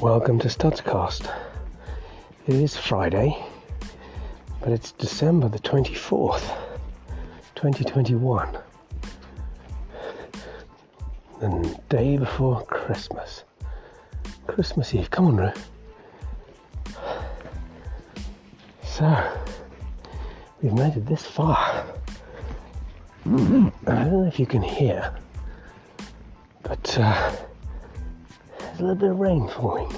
Welcome to Studscast. It is Friday, but it's December the 24th, 2021. The day before Christmas. Christmas Eve. Come on, Ru. So, we've made it this far. I don't know if you can hear, but uh, a little bit of rain falling.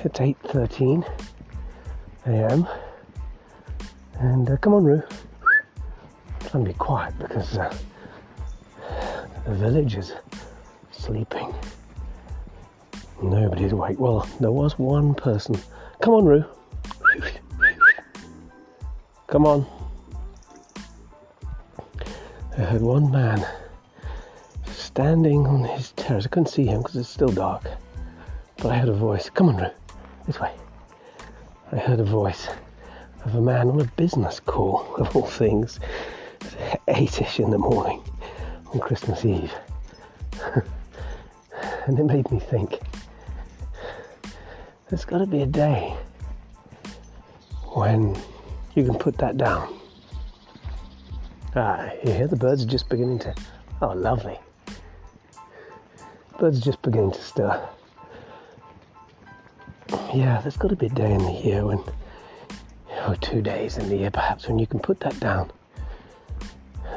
It's 8:13 a.m. And uh, come on, Ru. Trying to be quiet because uh, the village is sleeping. Nobody's awake. Well, there was one person. Come on, Ru. Come on. I heard one man standing on his terrace. I couldn't see him because it's still dark. But I heard a voice. Come on. This way. I heard a voice of a man on a business call, of all things, eight-ish in the morning on Christmas Eve. and it made me think, there's got to be a day when you can put that down. Ah, you hear the birds are just beginning to. Oh, lovely. Birds just beginning to stir. Yeah, there's got to be a day in the year when, or two days in the year perhaps, when you can put that down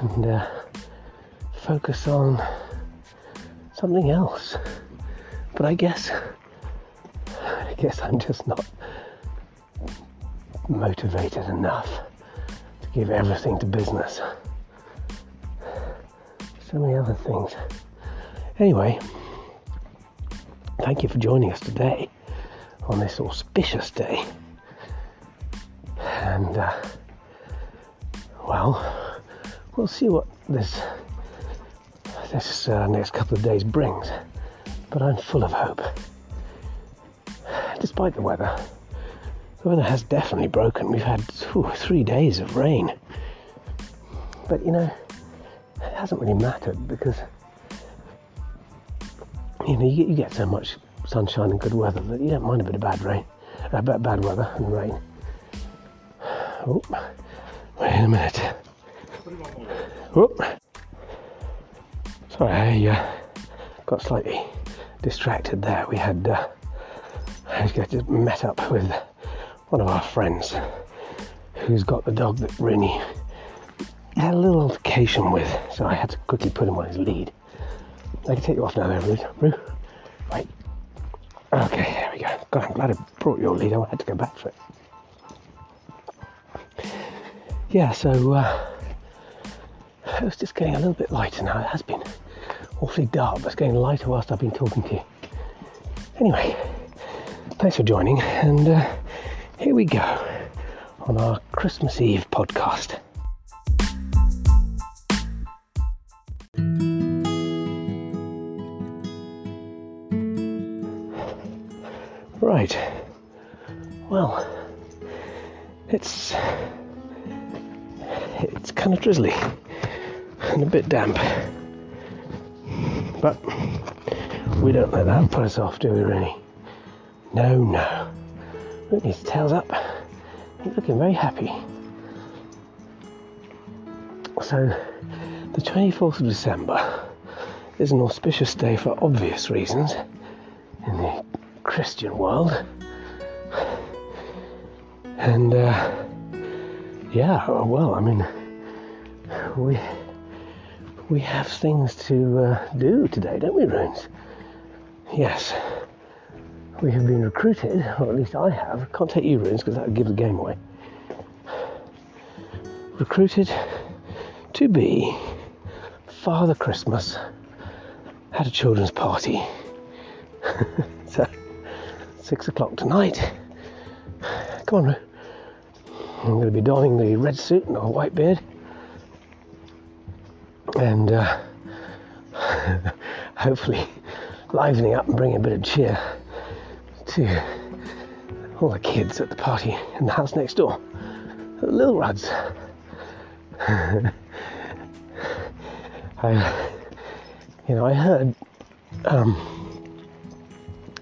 and uh, focus on something else. But I guess, I guess I'm just not motivated enough to give everything to business. So many other things. Anyway, thank you for joining us today on this auspicious day. And, uh, well, we'll see what this this uh, next couple of days brings. But I'm full of hope. Despite the weather, the weather has definitely broken. We've had ooh, three days of rain. But you know, it hasn't really mattered because you know you, you get so much sunshine and good weather that you don't mind a bit of bad rain, uh, bad, bad weather and rain. Oh, wait a minute. Oh, sorry, I uh, got slightly distracted there. We had uh, I just met up with one of our friends who's got the dog that Rooney had a little altercation with, so I had to quickly put him on his lead. I can take you off now, there, Ru. Ru, right. Okay, there we go. God, I'm glad I brought your lead. I had to go back for it. Yeah, so uh, it's just getting a little bit lighter now. It has been awfully dark, but it's getting lighter whilst I've been talking to you. Anyway, thanks for joining, and uh, here we go on our Christmas Eve podcast. Right. Well, it's it's kind of drizzly and a bit damp, but we don't let that put us off, do we? Really? No, no. Putting his tails up. He's looking very happy. So, the 24th of December is an auspicious day for obvious reasons Christian world. And, uh, yeah, well, I mean, we we have things to uh, do today, don't we, Runes? Yes we have been recruited, or at least I have. Can't take you runes because that would give the game away. Recruited to be Father Christmas at a children's party. so, six o'clock tonight. Come on. I'm going to be donning the red suit and a white beard. And uh, hopefully livening up and bringing a bit of cheer to all the kids at the party in the house next door, the little Ruds. I, you know, I heard um,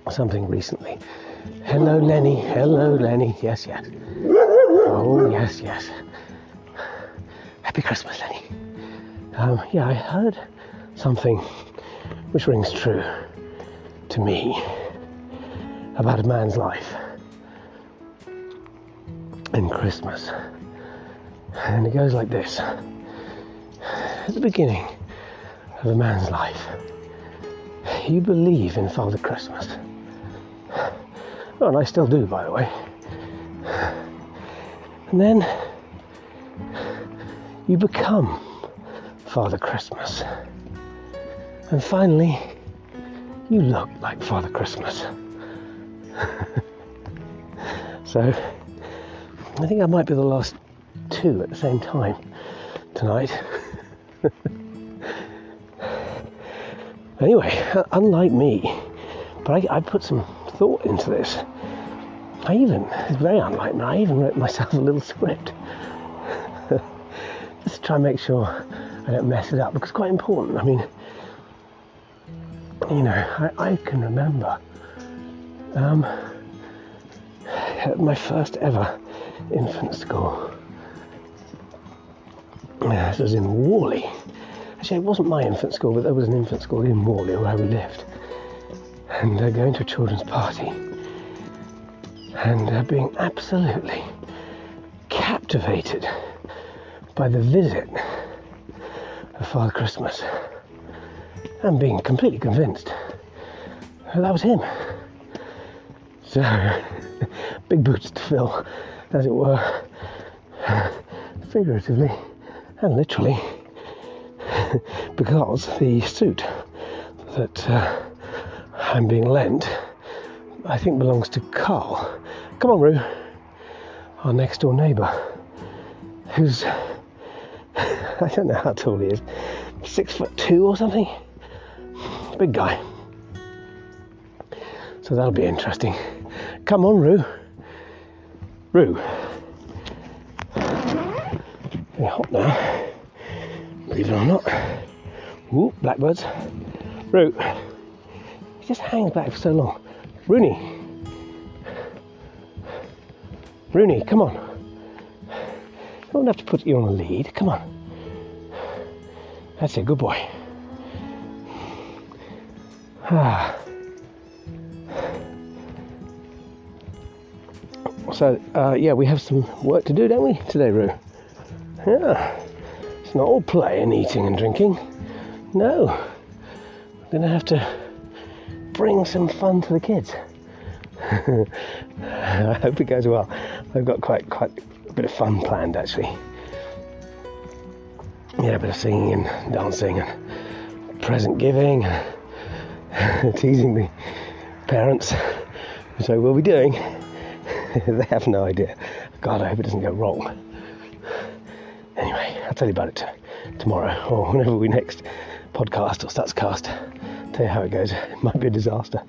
something recently. Hello, Lenny. Hello, Lenny. Yes, yes. Oh, yes, yes. Happy Christmas, Lenny. Um, yeah, I heard something which rings true to me about a man's life in Christmas. And it goes like this At the beginning of a man's life, you believe in Father Christmas. Oh, and I still do, by the way. And then you become Father Christmas. And finally, you look like Father Christmas. so, I think I might be the last two at the same time tonight. anyway, unlike me, but I, I, put some thought into this. I even, it's very unlike me, I even wrote myself a little script. Just to try and make sure I don't mess it up, because it's quite important. I mean, you know, I, I can remember um, my first ever infant school. This was in Whalley. Actually, it wasn't my infant school, but there was an infant school in Whalley where we lived. And uh, going to a children's party. And uh, being absolutely captivated by the visit of Father Christmas. And being completely convinced that was him. So, big boots to fill, as it were, figuratively and literally, because the suit that uh, I'm being lent, I think belongs to Carl. Come on, Rue, our next door neighbour, who's I don't know how tall he is, six foot two or something. Big guy. So that'll be interesting. Come on, Rue. Rue. Very hot now. Believe it or not. Ooh, blackbirds. Rue. Just hangs back for so long. Rooney. Rooney, come on. I don't have to put you on a lead. Come on. That's it, good boy. Ah. So, uh, yeah, we have some work to do, don't we, today, Rue? Yeah. It's not all play and eating and drinking. No. We're going to have to bring some fun to the kids. I hope it goes well. I've got quite quite a bit of fun planned actually. Yeah, a bit of singing and dancing and present giving, teasing the parents, I will be doing. they have no idea. God, I hope it doesn't go wrong. Anyway, I'll tell you about it tomorrow or whenever we next podcast or Statscast. Tell you how it goes. It might be a disaster.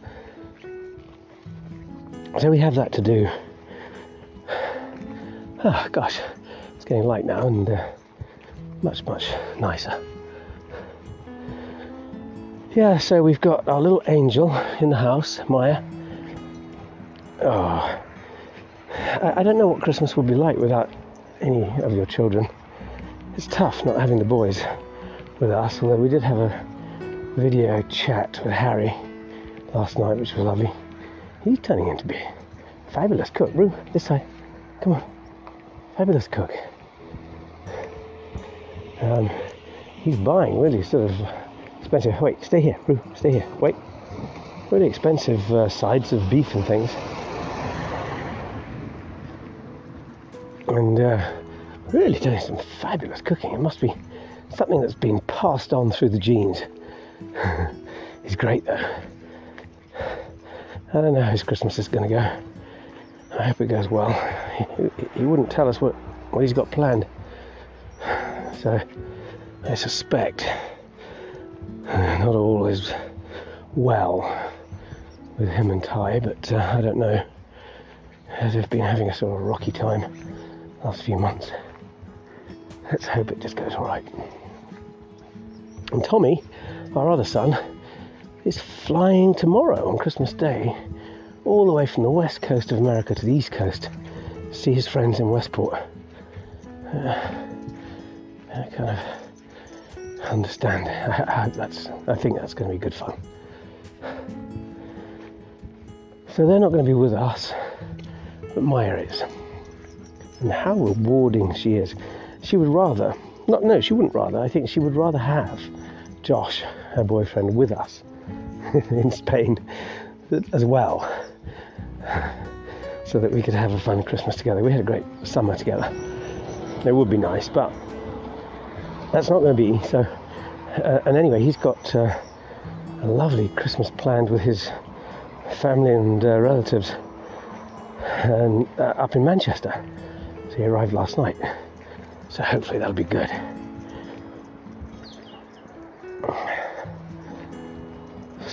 So we have that to do. Oh, gosh, it's getting light now and uh, much, much nicer. Yeah, so we've got our little angel in the house, Maya. Oh, I, I don't know what Christmas would be like without any of your children. It's tough not having the boys with us, although we did have a video chat with Harry last night, which was lovely. He's turning into be fabulous cook. Rue, this side. Come on. Fabulous cook. Um, he's buying really sort of expensive. Wait, stay here, Rue, stay here. Wait. Really expensive uh, sides of beef and things. and uh, really doing some fabulous cooking. It must be something that's been passed on through the genes. He's great though. I don't know how his Christmas is going to go. I hope it goes well. He, he wouldn't tell us what, what he's got planned. So I suspect not all is well with him and Ty, but uh, I don't know. They've been having a sort of rocky time last few months. Let's hope it just goes all right. And Tommy, our other son, is flying tomorrow on Christmas Day all the way from the west coast of America to the east coast to see his friends in Westport. Uh, I kind of understand. I, I, that's, I think that's going to be good fun. So they're not going to be with us, but Maya is. And how rewarding she is. She would rather, not, no, she wouldn't rather, I think she would rather have Josh, her boyfriend, with us in Spain as well, so that we could have a fun Christmas together. We had a great summer together. It would be nice, but that's not going to be. So, uh, and anyway, he's got uh, a lovely Christmas planned with his family and uh, relatives and uh, up in Manchester. So he arrived last night. So hopefully that'll be good.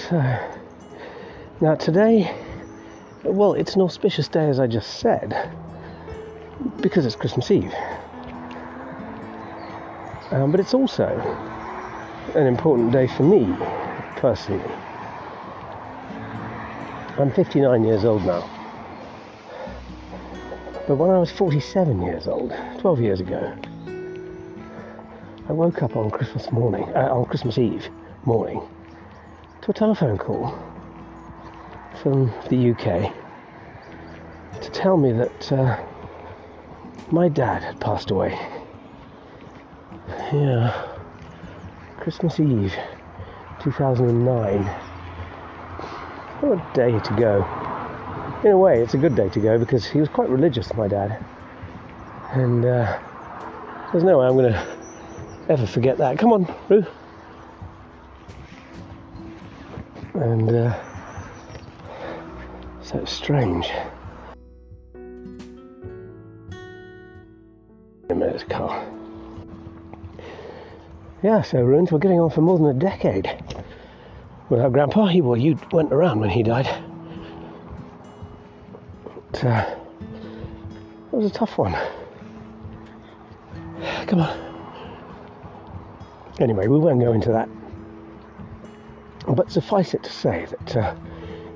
So now today, well, it's an auspicious day as I just said, because it's Christmas Eve. Um, but it's also an important day for me personally. I'm 59 years old now. But when I was 47 years old, 12 years ago, I woke up on Christmas morning, uh, on Christmas Eve morning, to a telephone call from the UK to tell me that uh, my dad had passed away. Yeah, Christmas Eve, 2009. What a day to go in a way, it's a good day to go because he was quite religious, my dad. And uh, there's no way I'm going to ever forget that. Come on, Roo. And uh, so it's strange. A car. Yeah, so ruins, we're getting on for more than a decade without Grandpa. He, well, you went around when he died uh, it was a tough one. Come on. Anyway, we won't go into that. But suffice it to say that uh,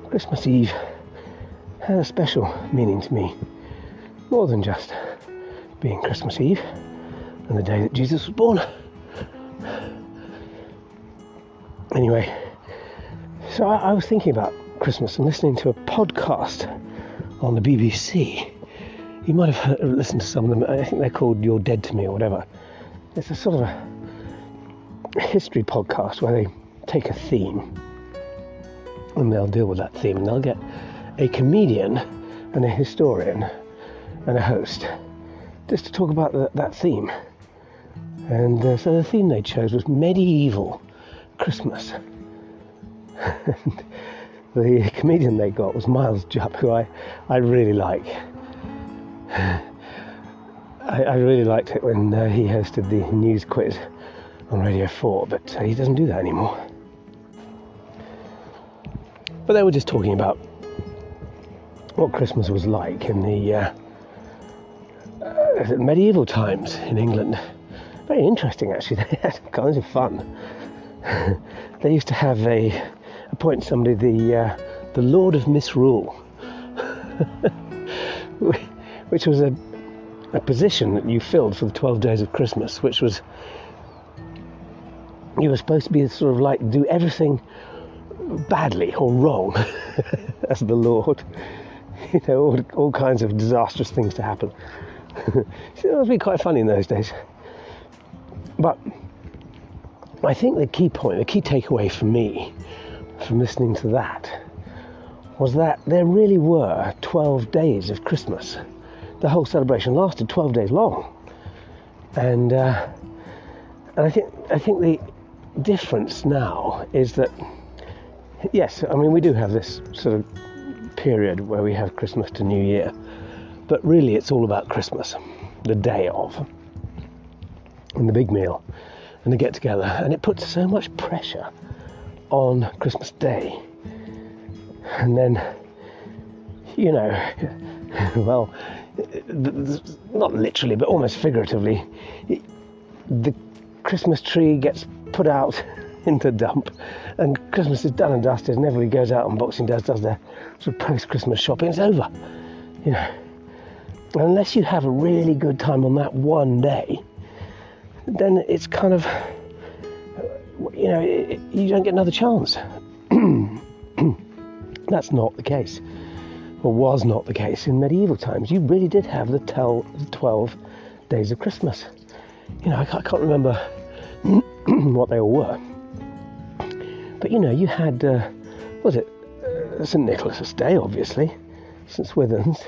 Christmas Eve had a special meaning to me, more than just being Christmas Eve and the day that Jesus was born. Anyway, so I, I was thinking about Christmas and listening to a podcast on the BBC. You might have heard, listened to some of them. I think they're called "You're Dead to Me" or whatever. It's a sort of a history podcast where they take a theme and they'll deal with that theme, and they'll get a comedian and a historian and a host just to talk about the, that theme. And uh, so the theme they chose was medieval Christmas. the comedian they got was Miles Jupp, who I, I really like. I, I really liked it when uh, he hosted the news quiz on Radio 4, but uh, he doesn't do that anymore. But they were just talking about what Christmas was like in the uh, uh medieval times in England. Very interesting, actually. They had kinds of fun. they used to have a appoint somebody the uh, the Lord of Misrule, which was a, a position that you filled for the 12 days of Christmas, which was you were supposed to be sort of like do everything badly or wrong as the Lord. You know, all, all kinds of disastrous things to happen. it must be quite funny in those days. But I think the key point, the key takeaway for me from listening to that was that there really were 12 days of Christmas. The whole celebration lasted 12 days long. And, uh, and I, think, I think the difference now is that, yes, I mean, we do have this sort of period where we have Christmas to New Year, but really it's all about Christmas, the day of, and the big meal, and the get together. And it puts so much pressure on Christmas Day. And then, you know, well, not literally, but almost figuratively, the Christmas tree gets put out in the dump, and Christmas is done and dusted, and everybody goes out on Boxing Day, does their sort of post-Christmas shopping. It's over, you know. Unless you have a really good time on that one day, then it's kind of, you know, it, you don't get another chance. That's not the case, or was not the case in medieval times. You really did have the 12 days of Christmas. You know, I can't remember what they all were. But you know, you had, uh, was it uh, St Nicholas's Day, obviously, St Swithin's,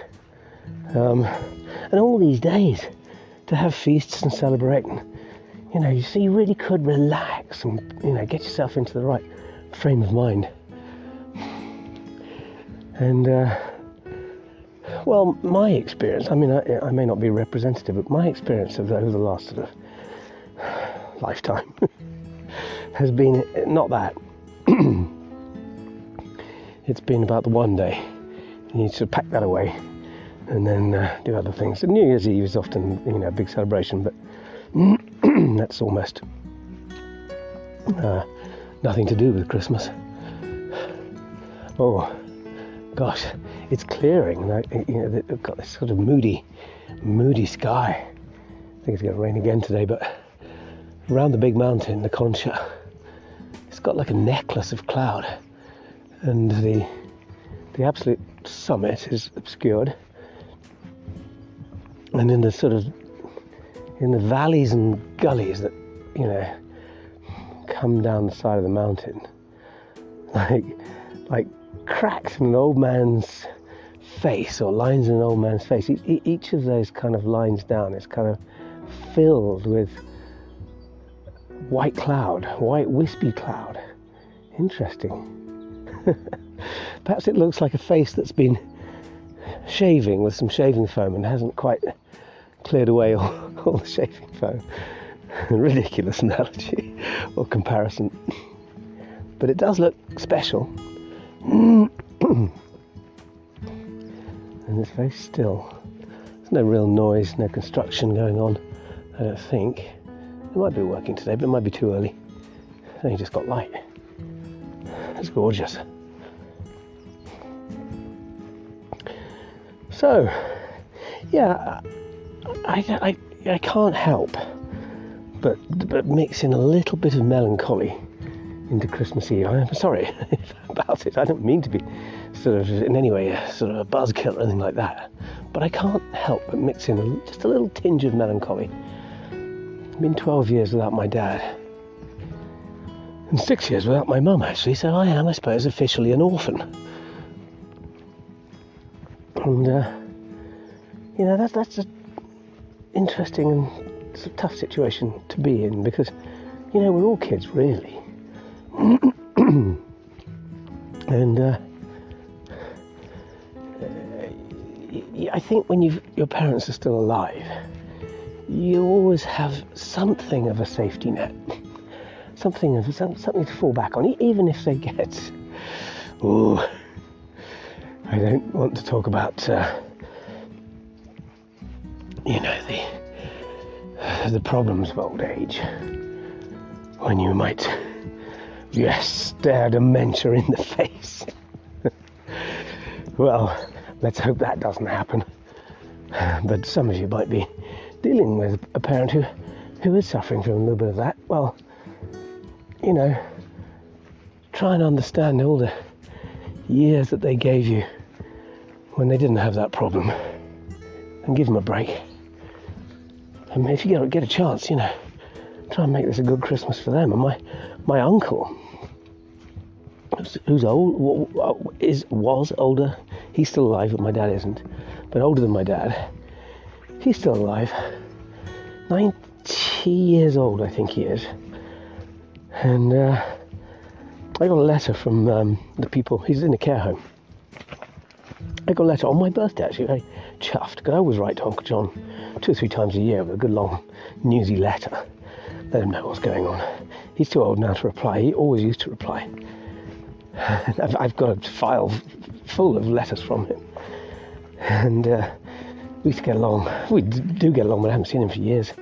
um, and all these days to have feasts and celebrate. And, you know, you see, you really could relax and you know get yourself into the right frame of mind. And uh, well, my experience, I mean, I, I, may not be representative, but my experience of over the last sort of lifetime has been not that. it's been about the one day. You need to pack that away and then uh, do other things. New Year's Eve is often, you know, a big celebration, but that's almost uh, nothing to do with Christmas. Oh, gosh, it's clearing. You know, they've got this sort of moody, moody sky. I think it's going to rain again today, but around the big mountain, the Concha, got like a necklace of cloud, and the the absolute summit is obscured. And in the sort of in the valleys and gullies that you know come down the side of the mountain, like like cracks in an old man's face or lines in an old man's face. Each of those kind of lines down is kind of filled with white cloud, white wispy cloud. Interesting. Perhaps it looks like a face that's been shaving with some shaving foam and hasn't quite cleared away all, all the shaving foam. Ridiculous analogy or comparison. But it does look special. and it's very still. There's no real noise, no construction going on, I don't think. It might be working today, but it might be too early. It's only just got light. It's gorgeous. So, yeah, I, I, I can't help but, but mix in a little bit of melancholy into Christmas Eve. I'm sorry about it. I don't mean to be sort of in any way sort of a buzzkill or anything like that. But I can't help but mix in a, just a little tinge of melancholy. Been 12 years without my dad. And six years without my mum, actually, so I am, I suppose, officially an orphan. And, uh, you know, that's, that's an interesting and it's a tough situation to be in because, you know, we're all kids, really. and uh, I think when your parents are still alive, you always have something of a safety net, something of something to fall back on, even if they get. Oh, I don't want to talk about, uh, you know, the the problems of old age when you might Yes, stare dementia in the face. well, let's hope that doesn't happen. But some of you might be dealing with a parent who, who is suffering from a little bit of that. Well, you know, try and understand all the years that they gave you when they didn't have that problem and give them a break. And if you get, get a chance, you know, try and make this a good Christmas for them. And my, my uncle, who's old, is was older. He's still alive, but my dad isn't. But older than my dad. He's still alive. 90 years old, I think he is. And uh, I got a letter from um, the people. He's in a care home. I got a letter on my birthday, actually. Very chuffed, because I always write to Uncle John two or three times a year with a good long newsy letter. Let him know what's going on. He's too old now to reply. He always used to reply. I've, I've, got a file full of letters from him, and uh, we used to get along. We do get along, but I haven't seen him for years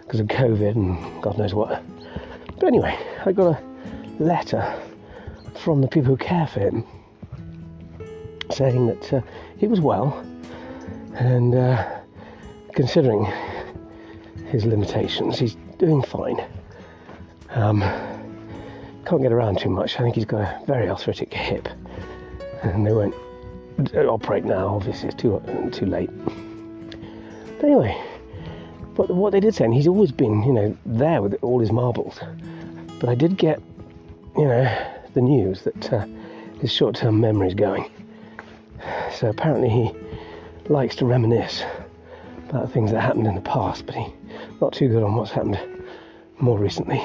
because of COVID and God knows what. But anyway, I got a letter from the people who care for him saying that uh, he was well and uh, considering his limitations, he's doing fine. Um, can't get around too much. I think he's got a very arthritic hip, and they won't operate now. Obviously, it's too too late. Anyway, but what they did say, and he's always been, you know, there with all his marbles. But I did get, you know, the news that uh, his short-term memory is going. So apparently he likes to reminisce about things that happened in the past, but he's not too good on what's happened more recently.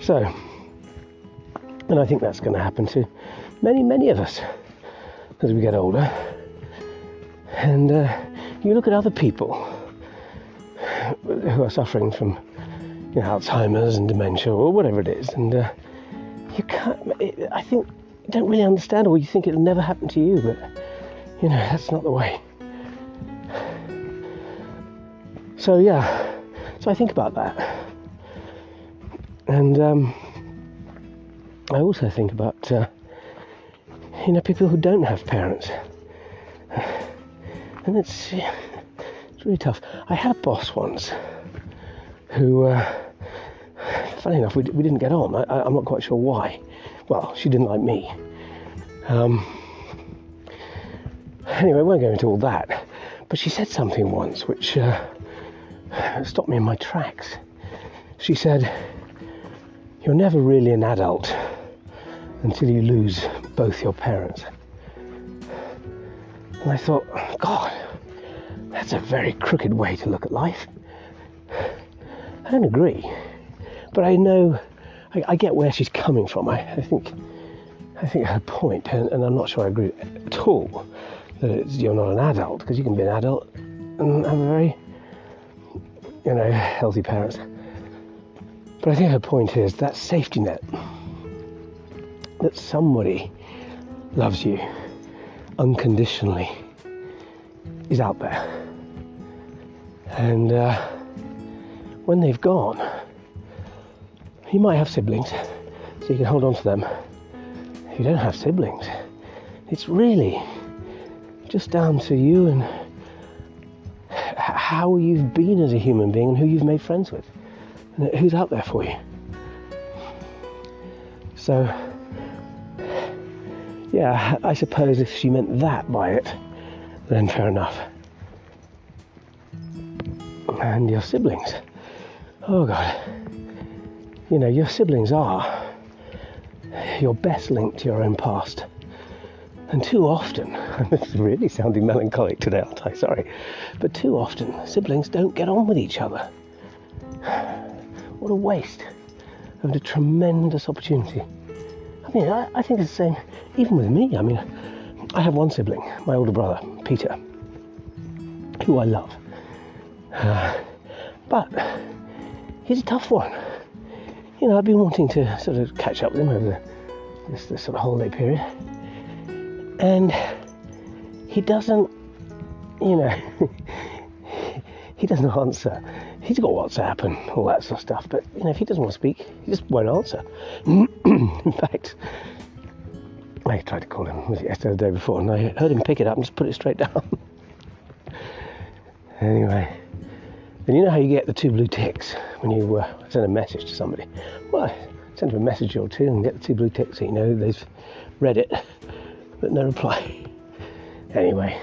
So, and I think that's going to happen to many, many of us as we get older. And uh, you look at other people who are suffering from you know, Alzheimer's and dementia or whatever it is, and uh, you can't. I think you don't really understand, or you think it'll never happen to you, but you know that's not the way. So yeah, so I think about that, and um, I also think about uh, you know people who don't have parents, and it's it's really tough. I had a boss once who, uh, funny enough, we, we didn't get on. I, am not quite sure why. Well, she didn't like me. Um, anyway, we won't go into all that. But she said something once which uh, stopped me in my tracks. She said, You're never really an adult until you lose both your parents. And I thought, that's a very crooked way to look at life. I don't agree, but I know, I, I get where she's coming from. I, I, think, I think her point, and, and I'm not sure I agree at all, that you're not an adult because you can be an adult and have a very you know, healthy parents. But I think her point is that safety net that somebody loves you unconditionally is out there. And uh, when they've gone, you might have siblings, so you can hold on to them. If you don't have siblings, it's really just down to you and how you've been as a human being and who you've made friends with and who's out there for you. So, yeah, I suppose if she meant that by it, then fair enough. And your siblings. Oh God. You know, your siblings are your best link to your own past. And too often, and this is really sounding melancholic today, aren't I? Sorry. But too often, siblings don't get on with each other. What a waste of a tremendous opportunity. I mean, I, I think it's the same even with me. I mean, I have one sibling, my older brother, Peter, who I love. Uh, but he's a tough one. You know, I've been wanting to sort of catch up with him over this, this sort of holiday period and he doesn't, you know, he doesn't answer. He's got WhatsApp and all that sort of stuff, but you know, if he doesn't want to speak, he just won't answer. In fact, I tried to call him was it yesterday, the day before, and I heard him pick it up and just put it straight down. anyway, and you know how you get the two blue ticks when you uh, send a message to somebody? Well, send them a message or two and get the two blue ticks so you know they've read it but no reply. Anyway,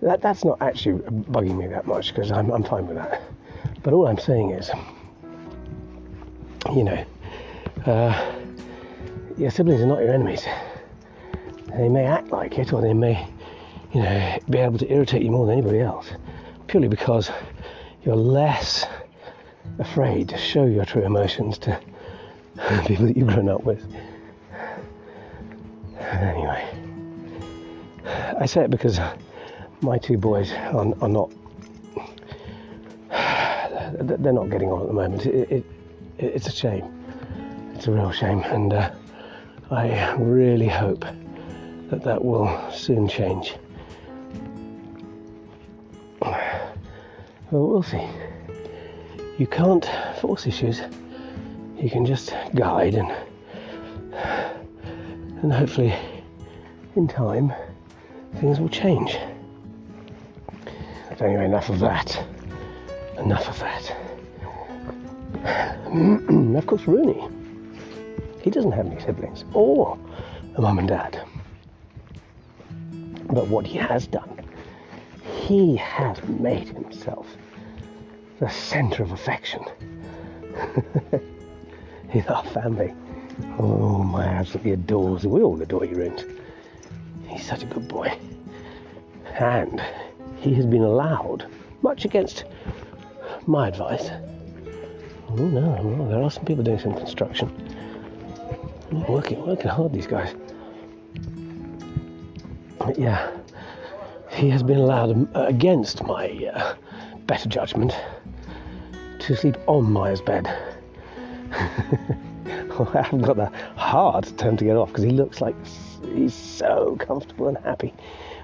that, that's not actually bugging me that much because I'm, I'm fine with that. But all I'm saying is, you know, uh, your siblings are not your enemies. They may act like it, or they may, you know, be able to irritate you more than anybody else, purely because you're less afraid to show your true emotions to people that you've grown up with. Anyway. I say it because my two boys are, are not they're not getting on at the moment. It, it, it's a shame. It's a real shame, and uh, I really hope that that will soon change. We'll see. You can't force issues. You can just guide and And hopefully, in time, things will change. But anyway, enough of that. Enough of that. of course, Rooney. He doesn't have any siblings or a mum and dad. But what he has done, he has made himself the centre of affection in our family. Oh, my absolutely adores. We all adore you, Rint. He's such a good boy. And he has been allowed, much against my advice. Oh no, no, there are some people doing some construction. Working, working hard, these guys. But yeah, he has been allowed, uh, against my uh, better judgment, to sleep on Maya's bed. I haven't got the heart to him to get off because he looks like he's so comfortable and happy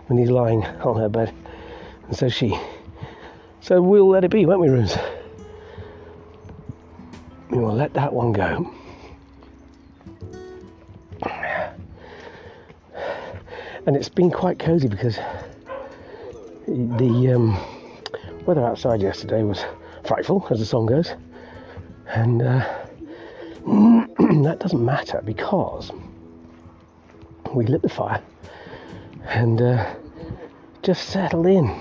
when he's lying on her bed. And so she. So we'll let it be, won't we, Runes? We will let that one go. And it's been quite cosy because the um, weather outside yesterday was frightful, as the song goes. And uh, that doesn't matter because we lit the fire and uh, just settled in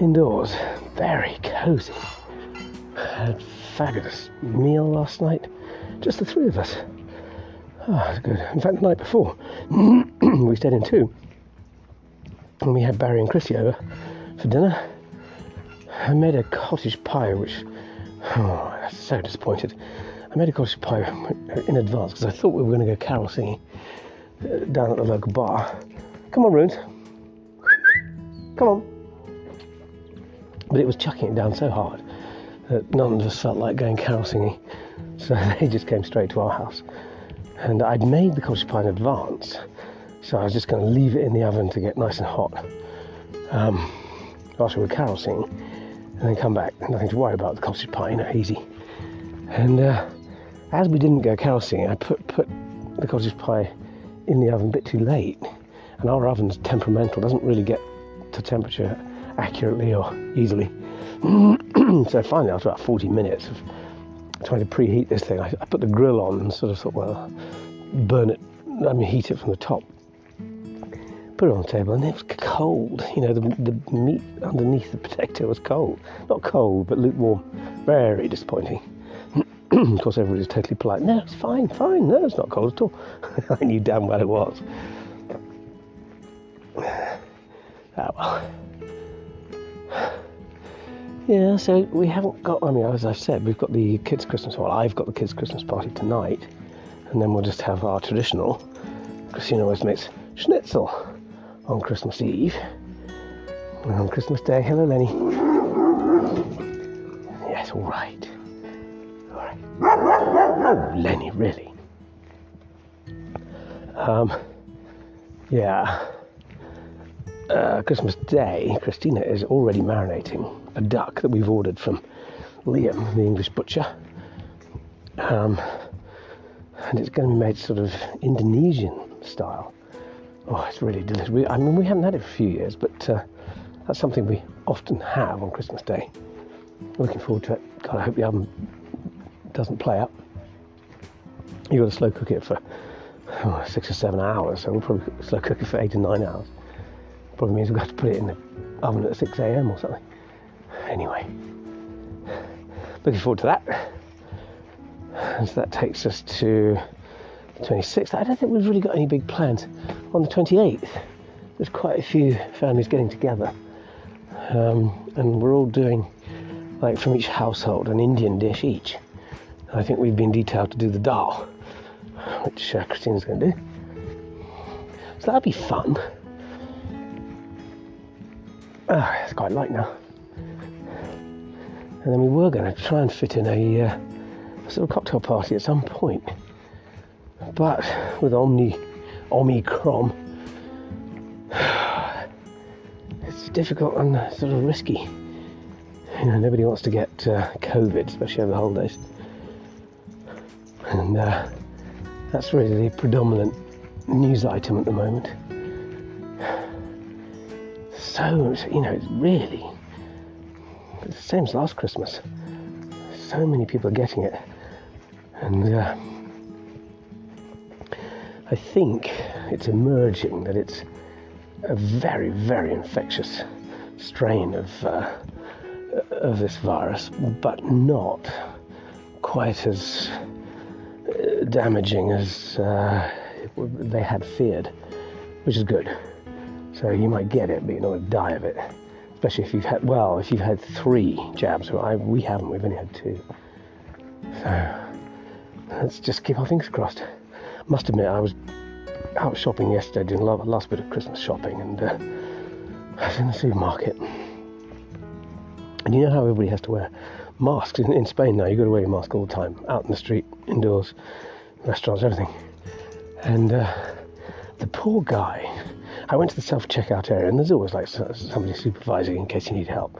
indoors. Very cozy. Had fabulous meal last night. Just the three of us. Oh, good. In fact, the night before, we stayed in two. And we had Barry and Chrissy over for dinner. I made a cottage pie, which, oh, I was so disappointed. I made a cottage pie in advance because I thought we were going to go carol singing uh, down at the local bar. Come on, Runes. Come on. But it was chucking it down so hard that none of us felt like going carol singing. So they just came straight to our house. And I'd made the cottage pie in advance, so I was just going to leave it in the oven to get nice and hot um, after we were carol and then come back. Nothing to worry about the cottage pie, you know, easy. And uh, as we didn't go carol I put put the cottage pie in the oven a bit too late, and our oven's temperamental, doesn't really get to temperature accurately or easily. so finally, after about 40 minutes of trying to preheat this thing, I, I, put the grill on and sort of thought, well, burn it, I mean, heat it from the top. On the table, and it was cold. You know, the, the meat underneath the potato was cold. Not cold, but lukewarm. Very disappointing. of course, everybody was totally polite. No, it's fine, fine. No, it's not cold at all. I knew damn well it was. Ah, well. Yeah, so we haven't got, I mean, as I've said, we've got the kids' Christmas, well, I've got the kids' Christmas party tonight, and then we'll just have our traditional. Christina always makes schnitzel on Christmas Eve. And on Christmas Day, hello Lenny. Yes, all right. All right. Oh, Lenny, really? Um, yeah. Uh, Christmas Day, Christina is already marinating a duck that we've ordered from Liam, the English butcher. Um, and it's going to be made sort of Indonesian style. Oh, it's really delicious. We, I mean, we haven't had it for a few years, but uh, that's something we often have on Christmas Day. Looking forward to it. God, I hope the oven doesn't play up. You've got to slow cook it for oh, six or seven hours, so we'll probably slow cook it for eight or nine hours. Probably means we've got to put it in the oven at 6 a.m. or something anyway, looking forward to that. So that takes us to 26th. I don't think we've really got any big plans. On the 28th, there's quite a few families getting together, um, and we're all doing like from each household an Indian dish each. I think we've been detailed to do the dal, which uh, Christina's going to do. So that'll be fun. Oh, it's quite light now and then we were going to try and fit in a, uh, a sort of cocktail party at some point. But with Omni, Omicron, it's difficult and sort of risky. You know, nobody wants to get uh, COVID, especially over the holidays. And uh, that's really the predominant news item at the moment. So, you know, it's really the same as last Christmas. So many people are getting it. And uh, I think it's emerging that it's a very, very infectious strain of, uh, of this virus, but not quite as uh, damaging as uh, they had feared, which is good. So you might get it, but you're not going to die of it. Especially if you've had, well, if you've had three jabs. I, we haven't, we've only had two. So let's just keep our fingers crossed. Must admit, I was out shopping yesterday, doing a last bit of Christmas shopping, and uh, I was in the supermarket. And you know how everybody has to wear masks in, in Spain now? You've got to wear your mask all the time, out in the street, indoors, restaurants, everything. And uh, the poor guy, I went to the self checkout area, and there's always like somebody supervising in case you need help.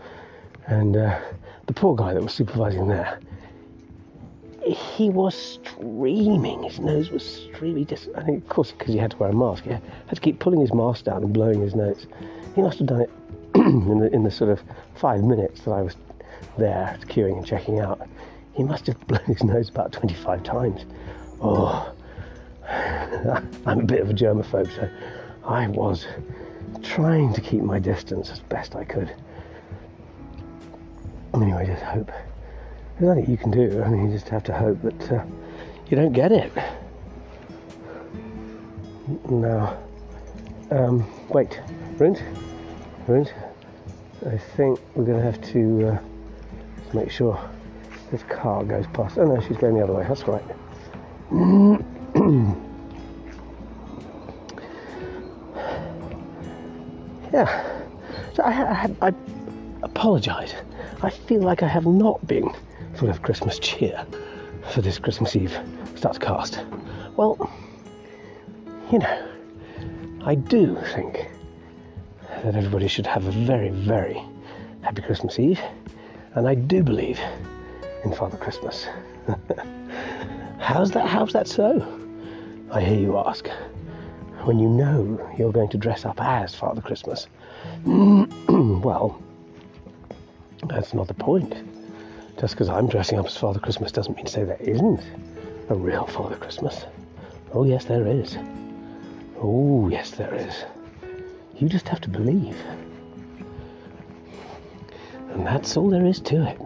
And uh, the poor guy that was supervising there, he was streaming. His nose was streaming. Just, I think, of course, because he had to wear a mask, he had to keep pulling his mask down and blowing his nose. He must have done it in the in the sort of five minutes that I was there queuing and checking out. He must have blown his nose about 25 times. Oh, I'm a bit of a germaphobe, so I was trying to keep my distance as best I could. Anyway, just hope there's nothing you can do. I mean, you just have to hope that uh, you don't get it. Now, um, wait, Runt, Runt, I think we're going to have to uh, make sure this car goes past. Oh no, she's going the other way. That's right. yeah. So I, I, I apologise. I feel like I have not been full of Christmas cheer for this Christmas Eve starts cast? Well, you know, I do think that everybody should have a very, very happy Christmas Eve, and I do believe in Father Christmas. how's that? How's that so? I hear you ask. When you know you're going to dress up as Father Christmas, well, that's not the point. Just because I'm dressing up as Father Christmas doesn't mean to say there isn't a real Father Christmas. Oh, yes, there is. Oh, yes, there is. You just have to believe. And that's all there is to it.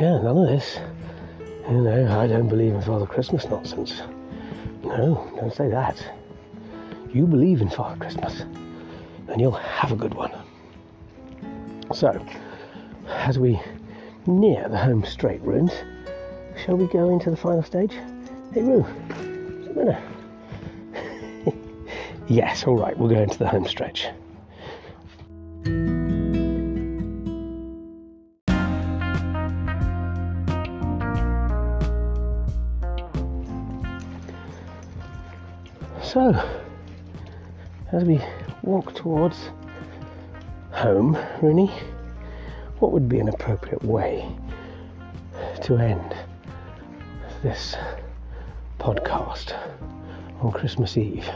Yeah, none of this. You know, I don't believe in Father Christmas nonsense. No, don't say that. You believe in Father Christmas, and you'll have a good one. So, as we near the home straight rooms. Shall we go into the final stage? Hey, Roo, what's the matter? yes, all right, we'll go into the home stretch. So, as we walk towards home, Rooney, what would be an appropriate way to end this podcast on Christmas Eve?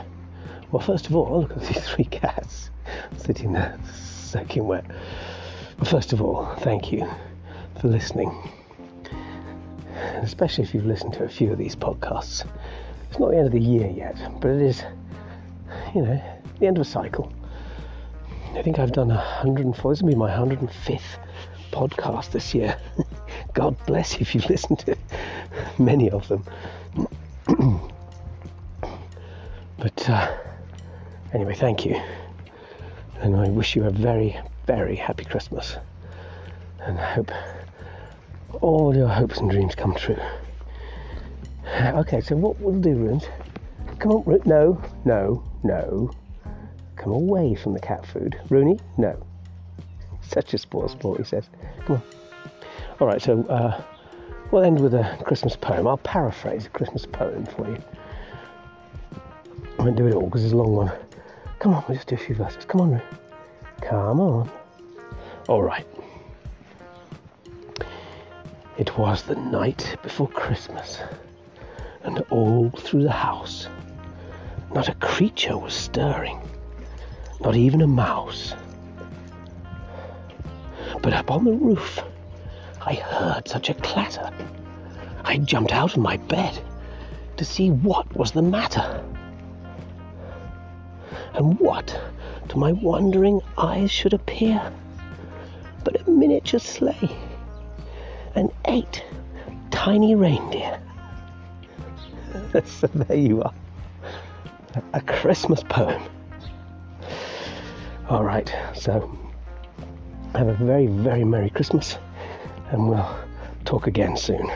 Well, first of all, look at these three cats sitting there soaking wet. First of all, thank you for listening, and especially if you've listened to a few of these podcasts. It's not the end of the year yet, but it is, you know, the end of a cycle. I think I've done 104. This will be my 105th podcast this year. God bless you if you've listened to many of them. but uh, anyway, thank you. And I wish you a very, very happy Christmas. And I hope all your hopes and dreams come true. Okay, so what we'll do, Runes? Come on, Ro- no, no, no. Come away from the cat food. Rooney, no. Such a sport sport, he says. Come on. All right, so uh, we'll end with a Christmas poem. I'll paraphrase a Christmas poem for you. I won't do it all because it's a long one. Come on, we'll just do a few verses. Come on. Come on. All right. It was the night before Christmas, and all through the house Not a creature was stirring, not even a mouse. But up on the roof, I heard such a clatter. I jumped out of my bed to see what was the matter. And what to my wondering eyes should appear but a miniature sleigh and eight tiny reindeer. so there you are. A Christmas poem. All right, so have a very, very Merry Christmas, and we'll talk again soon.